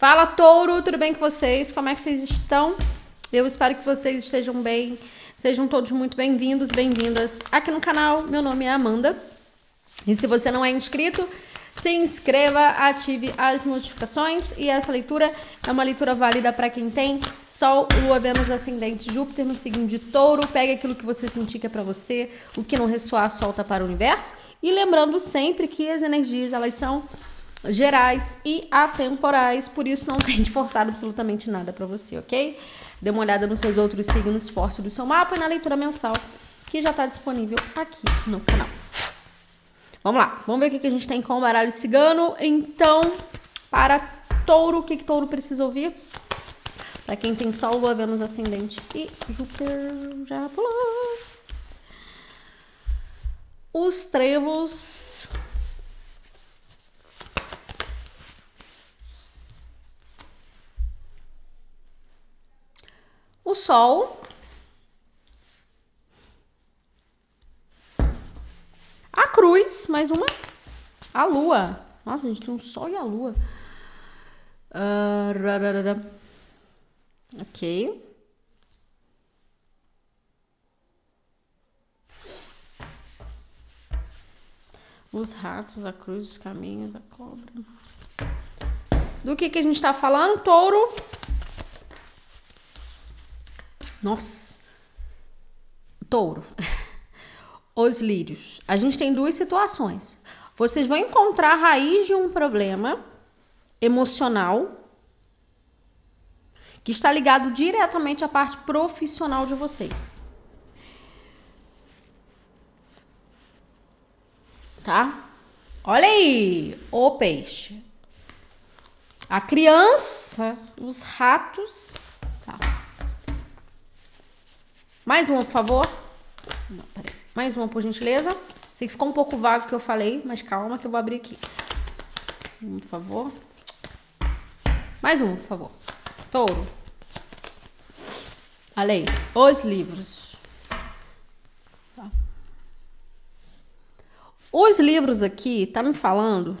Fala, touro, tudo bem com vocês? Como é que vocês estão? Eu espero que vocês estejam bem. Sejam todos muito bem-vindos, bem-vindas aqui no canal. Meu nome é Amanda. E se você não é inscrito, se inscreva, ative as notificações e essa leitura é uma leitura válida para quem tem Sol, Lua, Vênus, Ascendente, Júpiter no signo de Touro. Pegue aquilo que você sentir que é para você, o que não ressoar solta para o universo. E lembrando sempre que as energias elas são gerais e atemporais, por isso não tente forçar absolutamente nada para você, ok? Dê uma olhada nos seus outros signos fortes do seu mapa e na leitura mensal que já está disponível aqui no canal. Vamos lá, vamos ver o que a gente tem com o baralho cigano. Então, para touro, o que, que touro precisa ouvir? Para quem tem Sol, Lua, Vênus, Ascendente e Júpiter já pulou. Os trevos o Sol, a Cruz, mais uma, a Lua. Nossa, a gente tem um Sol e a Lua. Uh, ok. Os ratos, a cruz, os caminhos, a cobra. Do que, que a gente está falando? Touro. Nossa. Touro. Os lírios. A gente tem duas situações. Vocês vão encontrar a raiz de um problema emocional que está ligado diretamente à parte profissional de vocês. Tá? Olha aí, o peixe. A criança, os ratos? Mais uma, por favor. Não, peraí. Mais uma, por gentileza. Sei que ficou um pouco vago o que eu falei, mas calma que eu vou abrir aqui. Por favor. Mais uma, por favor. Touro. Olha Os livros. Tá. Os livros aqui, tá me falando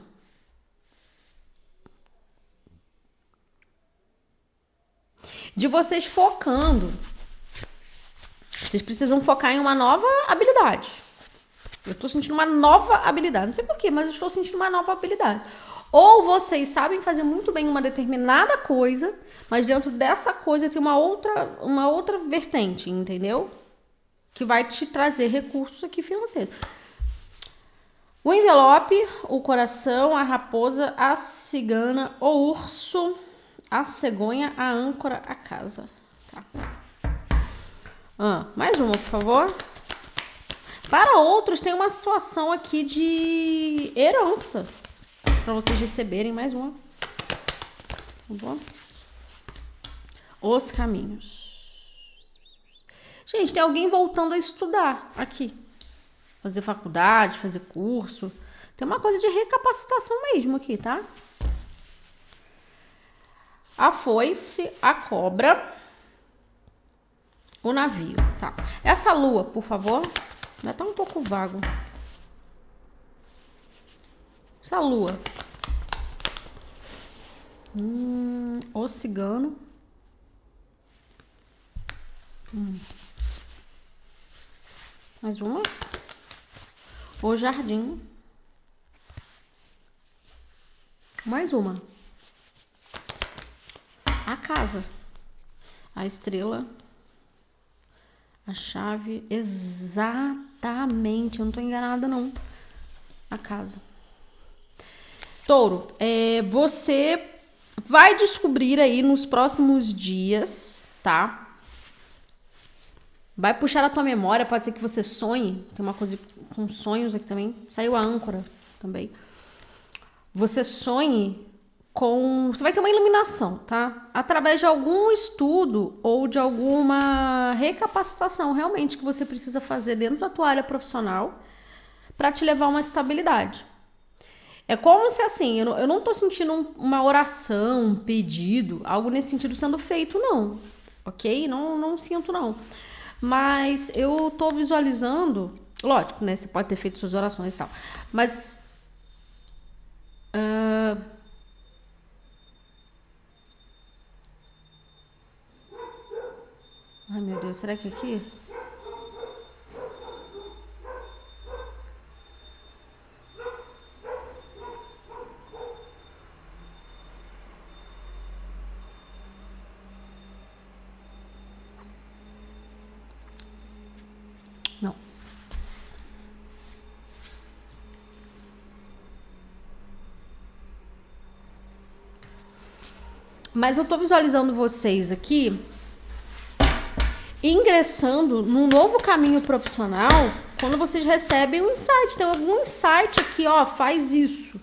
de vocês focando vocês precisam focar em uma nova habilidade. Eu estou sentindo uma nova habilidade. Não sei porquê, mas estou sentindo uma nova habilidade. Ou vocês sabem fazer muito bem uma determinada coisa, mas dentro dessa coisa tem uma outra, uma outra vertente, entendeu? Que vai te trazer recursos aqui financeiros. O envelope, o coração, a raposa, a cigana, o urso, a cegonha, a âncora, a casa. Tá? Ah, mais uma, por favor. Para outros, tem uma situação aqui de herança. Para vocês receberem mais uma. Tá bom? Os caminhos. Gente, tem alguém voltando a estudar aqui. Fazer faculdade, fazer curso. Tem uma coisa de recapacitação mesmo aqui, tá? A foice, a cobra o navio, tá? Essa lua, por favor. Ainda tá um pouco vago. Essa lua. Hum, o cigano. Hum. Mais uma. O jardim. Mais uma. A casa. A estrela a chave exatamente, eu não tô enganada não. A casa. Touro, é, você vai descobrir aí nos próximos dias, tá? Vai puxar a tua memória, pode ser que você sonhe, tem uma coisa com sonhos aqui também. Saiu a âncora também. Você sonhe com. Você vai ter uma iluminação, tá? Através de algum estudo ou de alguma recapacitação realmente que você precisa fazer dentro da tua área profissional para te levar a uma estabilidade. É como se assim, eu não, eu não tô sentindo uma oração, um pedido, algo nesse sentido sendo feito, não. Ok? Não, não sinto, não. Mas eu tô visualizando, lógico, né? Você pode ter feito suas orações e tal. Mas. Uh, Deus, será que é aqui? Não. Mas eu tô visualizando vocês aqui ingressando num novo caminho profissional quando vocês recebem um insight. Tem algum insight aqui, ó, faz isso.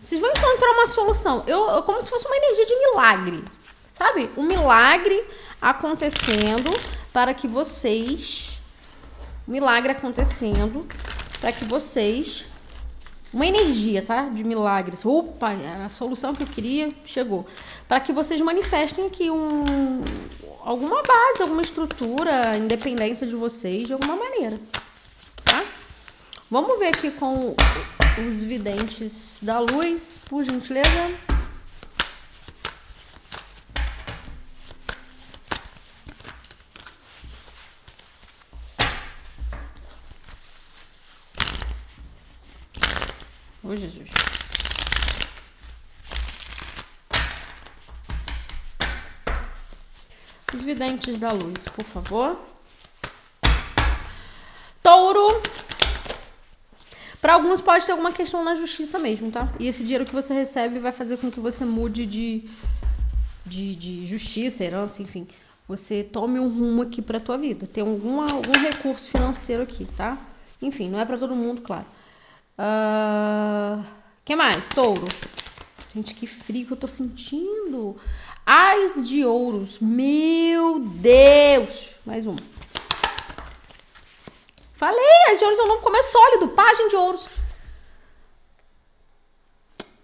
Vocês vão encontrar uma solução. Eu, eu como se fosse uma energia de milagre. Sabe? Um milagre acontecendo para que vocês. Milagre acontecendo para que vocês. Uma energia, tá? De milagres. Opa, a solução que eu queria chegou. Para que vocês manifestem aqui um, alguma base, alguma estrutura, independência de vocês de alguma maneira, tá? Vamos ver aqui com os videntes da luz, por gentileza. Oh, Jesus. Os videntes da luz, por favor. Touro. Para alguns pode ter alguma questão na justiça mesmo, tá? E esse dinheiro que você recebe vai fazer com que você mude de, de, de justiça, herança, enfim. Você tome um rumo aqui para tua vida. Tem alguma, algum recurso financeiro aqui, tá? Enfim, não é para todo mundo, claro. Uh, que mais? Touro. Gente, que frio que eu tô sentindo. Ais de ouros. Meu Deus. Mais uma. Falei, as de ouros é um novo começo sólido. Página de ouros.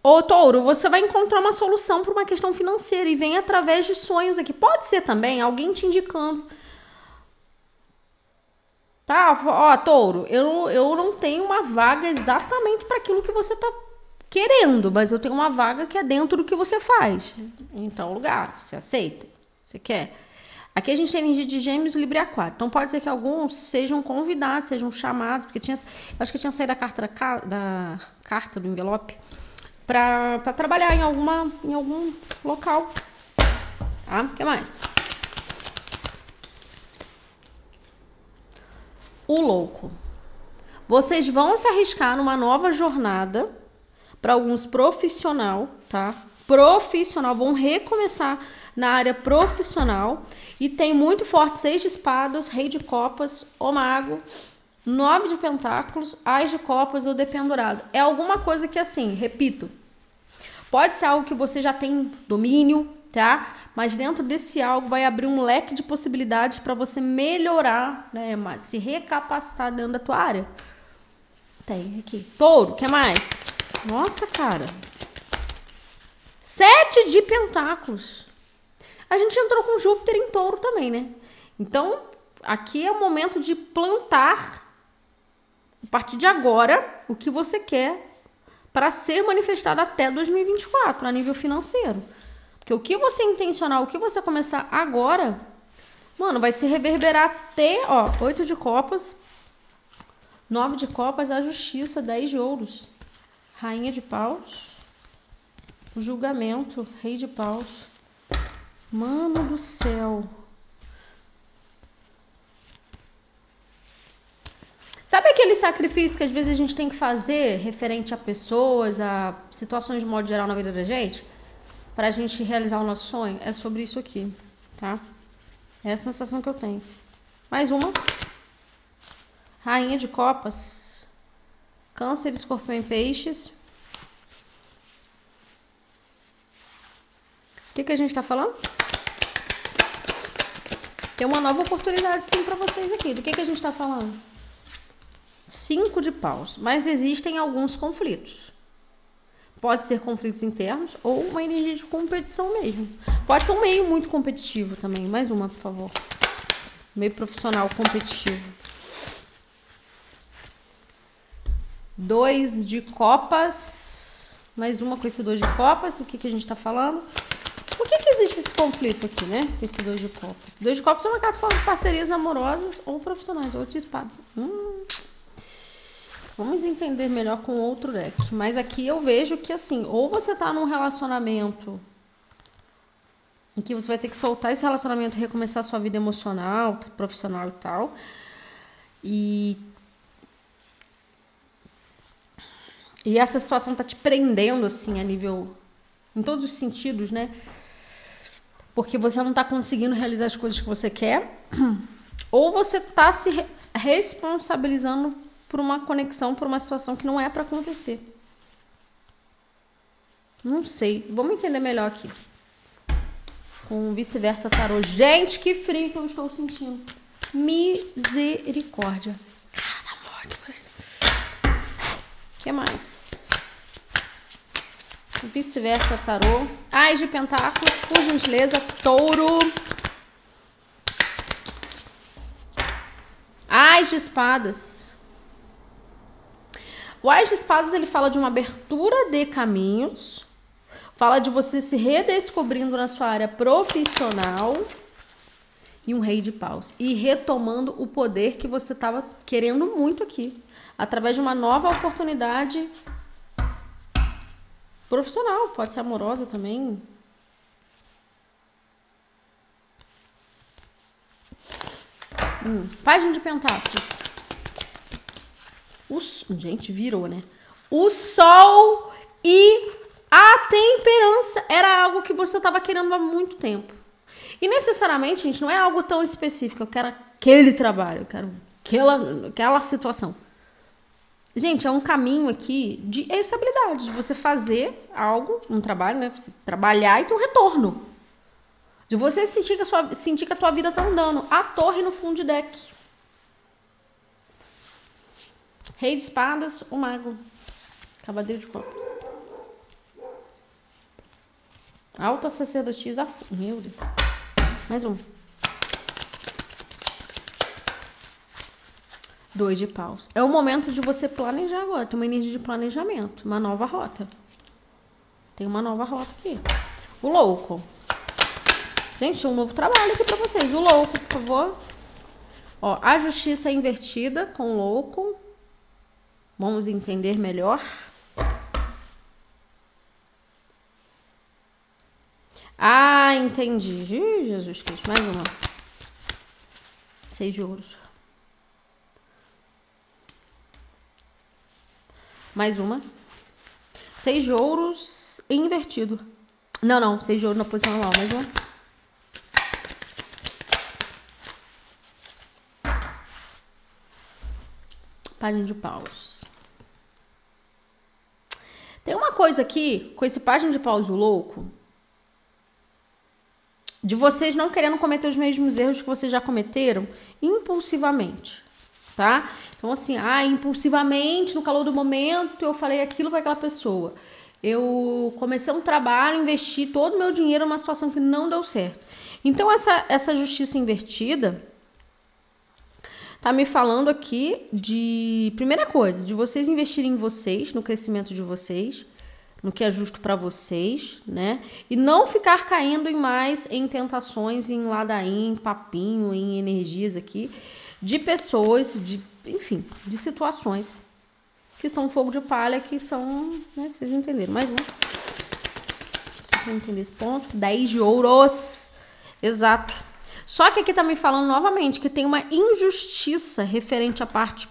Ô, Touro, você vai encontrar uma solução para uma questão financeira e vem através de sonhos aqui. Pode ser também alguém te indicando. Tá? Ó, Touro, eu, eu não tenho uma vaga exatamente para aquilo que você tá querendo, mas eu tenho uma vaga que é dentro do que você faz. Tal lugar. Você aceita? Você quer? Aqui a gente tem energia de gêmeos, Libra e Aquário. Então pode ser que alguns sejam convidados, sejam chamados, porque tinha, acho que tinha saído da carta da, da carta do envelope para trabalhar em alguma em algum local. Tá? O que mais? O louco. Vocês vão se arriscar numa nova jornada para alguns profissional, tá? Profissional, vão recomeçar na área profissional e tem muito forte seis de espadas, rei de copas, o mago, nove de pentáculos, ás de copas ou dependurado. É alguma coisa que assim, repito, pode ser algo que você já tem domínio, tá? Mas dentro desse algo vai abrir um leque de possibilidades para você melhorar, né? Se recapacitar dentro da tua área. Tem aqui. Touro, que mais? Nossa, cara. Sete de pentáculos. A gente entrou com Júpiter em touro também, né? Então, aqui é o momento de plantar, a partir de agora, o que você quer para ser manifestado até 2024, a nível financeiro. Porque o que você intencionar, o que você começar agora, mano, vai se reverberar até, ó, oito de copas, nove de copas, a justiça, dez de ouros. Rainha de paus. O julgamento, rei de paus. Mano do céu. Sabe aquele sacrifício que às vezes a gente tem que fazer referente a pessoas, a situações de modo geral na vida da gente? Pra gente realizar o nosso sonho? É sobre isso aqui, tá? É a sensação que eu tenho. Mais uma. Rainha de copas. Câncer, escorpião e peixes. O que, que a gente está falando? Tem uma nova oportunidade sim para vocês aqui. Do que, que a gente está falando? Cinco de paus. Mas existem alguns conflitos. Pode ser conflitos internos ou uma energia de competição mesmo. Pode ser um meio muito competitivo também. Mais uma, por favor. Meio profissional competitivo. Dois de copas. Mais uma com esse dois de copas. Do que, que a gente tá falando? Por que, que existe esse conflito aqui, né? Esse dois de copos. Dois de copos é uma carta que fala de parcerias amorosas ou profissionais, ou de espadas. Hum. Vamos entender melhor com outro deck. Mas aqui eu vejo que, assim, ou você tá num relacionamento em que você vai ter que soltar esse relacionamento recomeçar sua vida emocional, profissional e tal. E. E essa situação tá te prendendo, assim, a nível. em todos os sentidos, né? Porque você não tá conseguindo realizar as coisas que você quer. Ou você tá se responsabilizando por uma conexão, por uma situação que não é para acontecer. Não sei. Vamos entender melhor aqui. Com vice-versa tarô. Gente, que frio que eu estou sentindo. Misericórdia. Cara da morte. O que mais? Vice-versa tarô. Ais de pentáculos, por gentileza. Touro. Ais de espadas. O Ais de Espadas ele fala de uma abertura de caminhos, fala de você se redescobrindo na sua área profissional e um Rei de Paus e retomando o poder que você estava querendo muito aqui, através de uma nova oportunidade profissional, pode ser amorosa também. Hum, página de Pentáculos. O, gente, virou, né? O sol e a temperança era algo que você estava querendo há muito tempo. E necessariamente, gente, não é algo tão específico. Eu quero aquele trabalho, eu quero aquela, aquela situação. Gente, é um caminho aqui de estabilidade, de você fazer algo, um trabalho, né? Você trabalhar e ter um retorno. De você sentir que a, sua, sentir que a tua vida tá andando. A torre no fundo de deck. Rei de espadas, o mago. Cavaleiro de copas. Alta sacerdotisa. Meu Deus. Mais um. Dois de paus. É o momento de você planejar agora. Tem uma energia de planejamento. Uma nova rota. Tem uma nova rota aqui. O louco. Gente, um novo trabalho aqui pra vocês. O louco, por favor. Ó, a justiça é invertida com o louco. Vamos entender melhor. Ah, entendi. Jesus Cristo, mais uma. Seis de ouros. Mais uma. Seis de ouros invertido. Não, não. Seis de na posição normal. Mais uma. Página de paus. Coisa aqui, com esse página de pauso louco, de vocês não querendo cometer os mesmos erros que vocês já cometeram impulsivamente, tá? Então, assim, ah, impulsivamente, no calor do momento, eu falei aquilo para aquela pessoa. Eu comecei um trabalho, investi todo o meu dinheiro numa situação que não deu certo. Então, essa, essa justiça invertida tá me falando aqui de primeira coisa, de vocês investirem em vocês, no crescimento de vocês, no que é justo para vocês, né? E não ficar caindo em mais em tentações, em ladainha, em papinho, em energias aqui de pessoas, de, enfim, de situações que são fogo de palha, que são, né, vocês entenderam, mais um. Vamos entender esse ponto. 10 de ouros. Exato. Só que aqui tá me falando novamente que tem uma injustiça referente à parte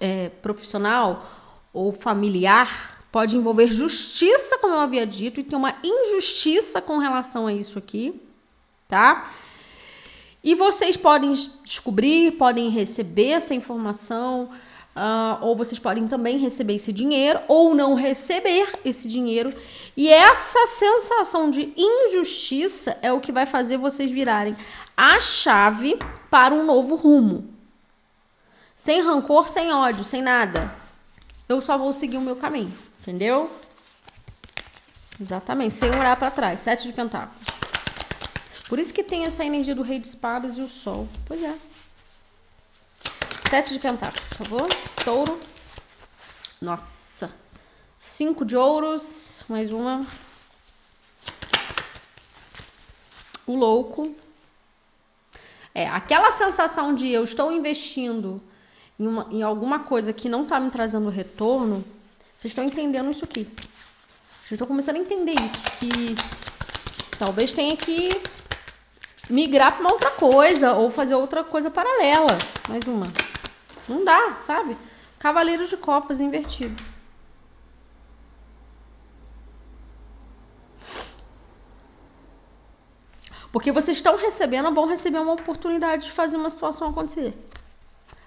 é, profissional ou familiar. Pode envolver justiça, como eu havia dito, e tem uma injustiça com relação a isso aqui, tá? E vocês podem descobrir, podem receber essa informação, uh, ou vocês podem também receber esse dinheiro, ou não receber esse dinheiro. E essa sensação de injustiça é o que vai fazer vocês virarem a chave para um novo rumo. Sem rancor, sem ódio, sem nada. Eu só vou seguir o meu caminho, entendeu? Exatamente, sem olhar para trás. Sete de pentáculos. Por isso que tem essa energia do rei de espadas e o sol. Pois é. Sete de pentáculos, por favor. Touro. Nossa. Cinco de ouros. Mais uma. o louco. É, aquela sensação de eu estou investindo em, uma, em alguma coisa que não está me trazendo retorno, vocês estão entendendo isso aqui. Vocês estão começando a entender isso, que talvez tenha que migrar para uma outra coisa ou fazer outra coisa paralela. Mais uma. Não dá, sabe? Cavaleiro de Copas invertido. Porque vocês estão recebendo, vão receber uma oportunidade de fazer uma situação acontecer.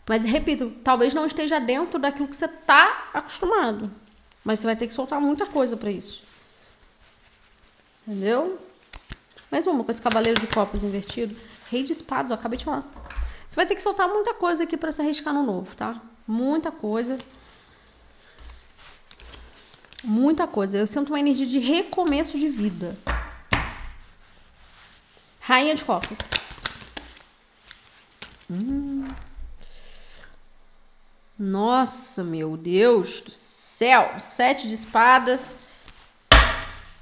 Mas repito, talvez não esteja dentro daquilo que você está acostumado. Mas você vai ter que soltar muita coisa para isso. Entendeu? Mais uma com esse cavaleiro de copas invertido. Rei de espadas, eu acabei de falar. Você vai ter que soltar muita coisa aqui para se arriscar no novo, tá? Muita coisa. Muita coisa. Eu sinto uma energia de recomeço de vida. Rainha de copas. Hum. Nossa, meu Deus do céu. Sete de espadas.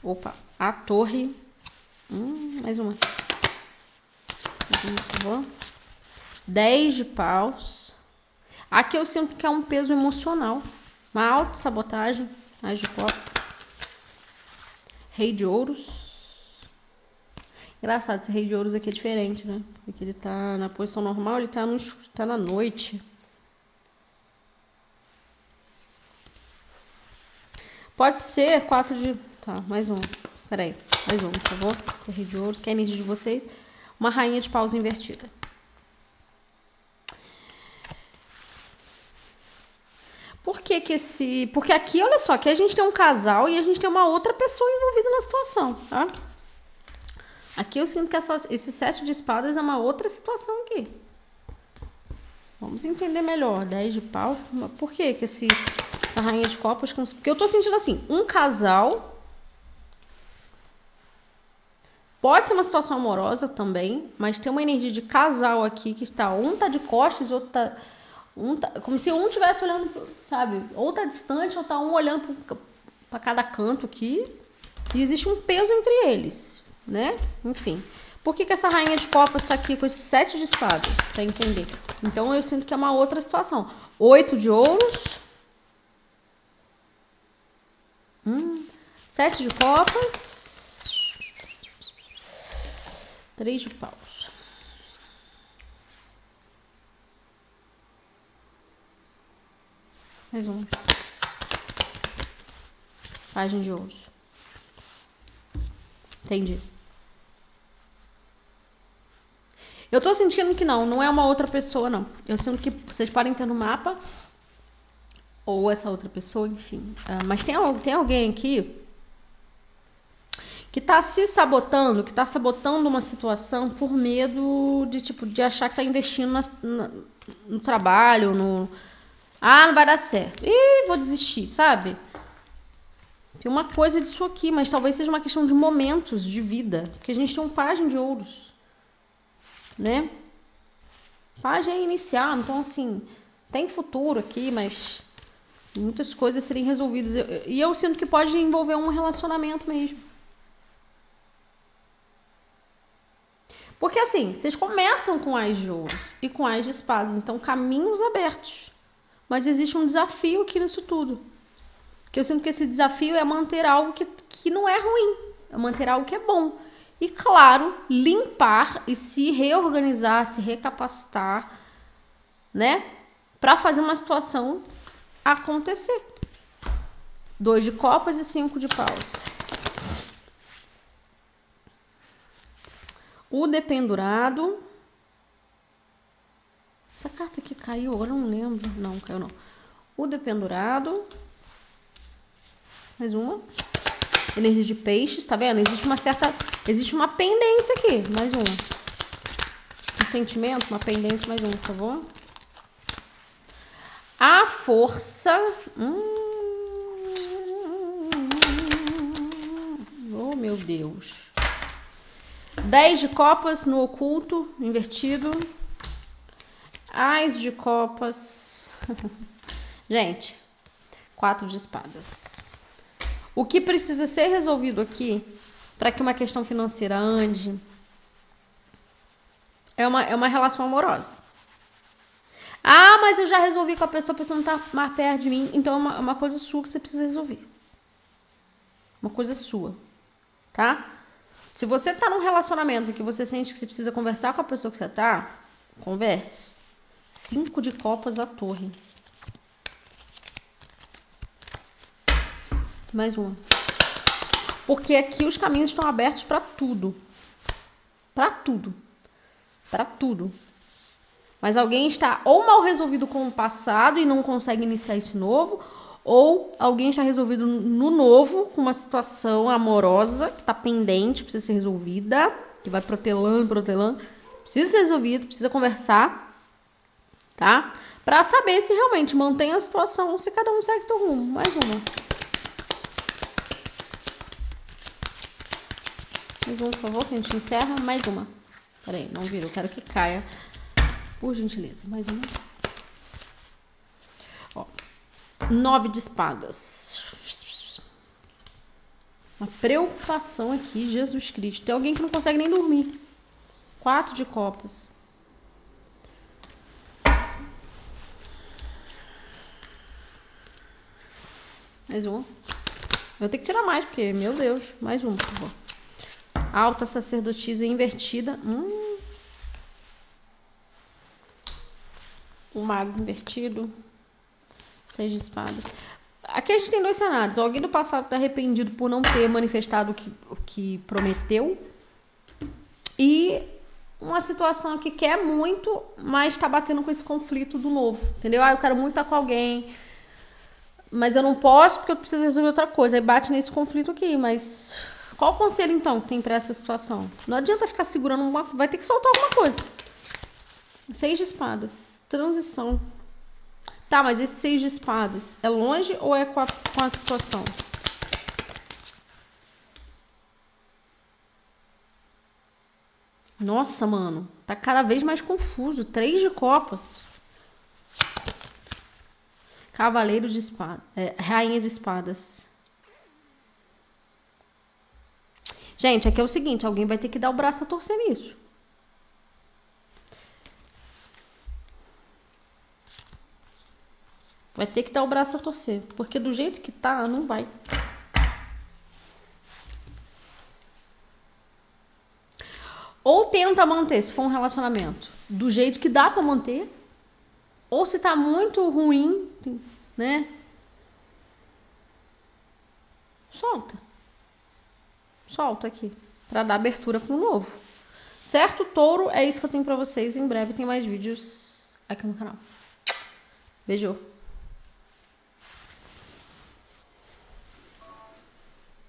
Opa, a torre. Hum, mais uma. Dez de paus. Aqui eu sinto que é um peso emocional. Uma auto-sabotagem. Mais de copa. Rei de ouros. Engraçado, esse rei de ouros aqui é diferente, né? Porque ele tá na posição normal, ele tá, no, tá na noite. Pode ser quatro de... Tá, mais um. Peraí, mais um, por favor. Esse rei de ouros, que é a energia de vocês. Uma rainha de paus invertida. Por que que esse... Porque aqui, olha só, aqui a gente tem um casal e a gente tem uma outra pessoa envolvida na situação, tá? Aqui eu sinto que essa, esse sete de espadas é uma outra situação aqui. Vamos entender melhor. 10 de pau. Por que que esse, essa rainha de copas... Porque eu tô sentindo assim, um casal... Pode ser uma situação amorosa também, mas tem uma energia de casal aqui que está... Um tá de costas, outro tá... Um tá como se um estivesse olhando, sabe? Ou tá distante, ou tá um olhando para cada canto aqui. E existe um peso entre eles né? Enfim. Por que, que essa rainha de copas está aqui com esse sete de espadas? Para entender. Então eu sinto que é uma outra situação. Oito de ouros. Hum, sete de copas. Três de paus. Mais um. Página de ouros. Entendi. Eu tô sentindo que não, não é uma outra pessoa, não. Eu sinto que vocês podem ter no mapa, ou essa outra pessoa, enfim. Uh, mas tem, tem alguém aqui que tá se sabotando, que tá sabotando uma situação por medo de, tipo, de achar que tá investindo na, na, no trabalho, no... Ah, não vai dar certo. Ih, vou desistir, sabe? Tem uma coisa disso aqui, mas talvez seja uma questão de momentos de vida. Porque a gente tem um página de ouros né? Página inicial, então assim, tem futuro aqui, mas muitas coisas serem resolvidas. E eu sinto que pode envolver um relacionamento mesmo. Porque assim, vocês começam com as de e com as de espadas, então caminhos abertos. Mas existe um desafio aqui nisso tudo. Que eu sinto que esse desafio é manter algo que, que não é ruim, é manter algo que é bom. E, claro, limpar e se reorganizar, se recapacitar, né? Para fazer uma situação acontecer. Dois de copas e cinco de paus. O dependurado. Essa carta aqui caiu, agora não lembro. Não, caiu não. O dependurado. Mais uma energia de peixes, tá vendo? Existe uma certa. Existe uma pendência aqui. Mais uma. Um sentimento, uma pendência, mais um, por favor. A força. Hum, oh, meu Deus. 10 de copas no oculto, invertido. Ais de copas. Gente, quatro de espadas. O que precisa ser resolvido aqui para que uma questão financeira ande, é uma, é uma relação amorosa. Ah, mas eu já resolvi com a pessoa, a pessoa não tá mais perto de mim. Então é uma, é uma coisa sua que você precisa resolver. Uma coisa sua. Tá? Se você tá num relacionamento que você sente que você precisa conversar com a pessoa que você tá, converse. Cinco de copas à torre. Mais uma. Porque aqui os caminhos estão abertos para tudo. Para tudo. Para tudo. Mas alguém está ou mal resolvido com o passado e não consegue iniciar esse novo, ou alguém está resolvido no novo com uma situação amorosa que está pendente, precisa ser resolvida, que vai protelando, protelando, precisa ser resolvido, precisa conversar, tá? Para saber se realmente mantém a situação ou se cada um segue seu rumo. Mais uma. Mais uma, por favor, que a gente encerra. Mais uma. Peraí, não vira, eu quero que caia. Por gentileza, mais uma. Nove de espadas. Uma preocupação aqui, Jesus Cristo. Tem alguém que não consegue nem dormir. Quatro de copas. Mais um. Eu ter que tirar mais, porque, meu Deus. Mais um, por favor. Alta sacerdotisa invertida. Hum. o mago invertido, seis de espadas. Aqui a gente tem dois cenários. Alguém do passado está arrependido por não ter manifestado o que, o que prometeu. E uma situação que quer muito, mas está batendo com esse conflito do novo. Entendeu? Ah, eu quero muito estar com alguém, mas eu não posso porque eu preciso resolver outra coisa. Aí bate nesse conflito aqui, mas qual o conselho então que tem para essa situação? Não adianta ficar segurando uma, vai ter que soltar alguma coisa. Seis de espadas. Transição. Tá, mas esse seis de espadas é longe ou é com a, com a situação? Nossa, mano. Tá cada vez mais confuso. Três de copas. Cavaleiro de espadas. É, rainha de espadas. Gente, aqui é o seguinte: alguém vai ter que dar o braço a torcer nisso. Vai ter que dar o braço a torcer. Porque do jeito que tá, não vai. Ou tenta manter, se for um relacionamento, do jeito que dá para manter. Ou se tá muito ruim, né? Solta. Solta aqui. para dar abertura pro novo. Certo, touro? É isso que eu tenho para vocês. Em breve tem mais vídeos aqui no canal. Beijo.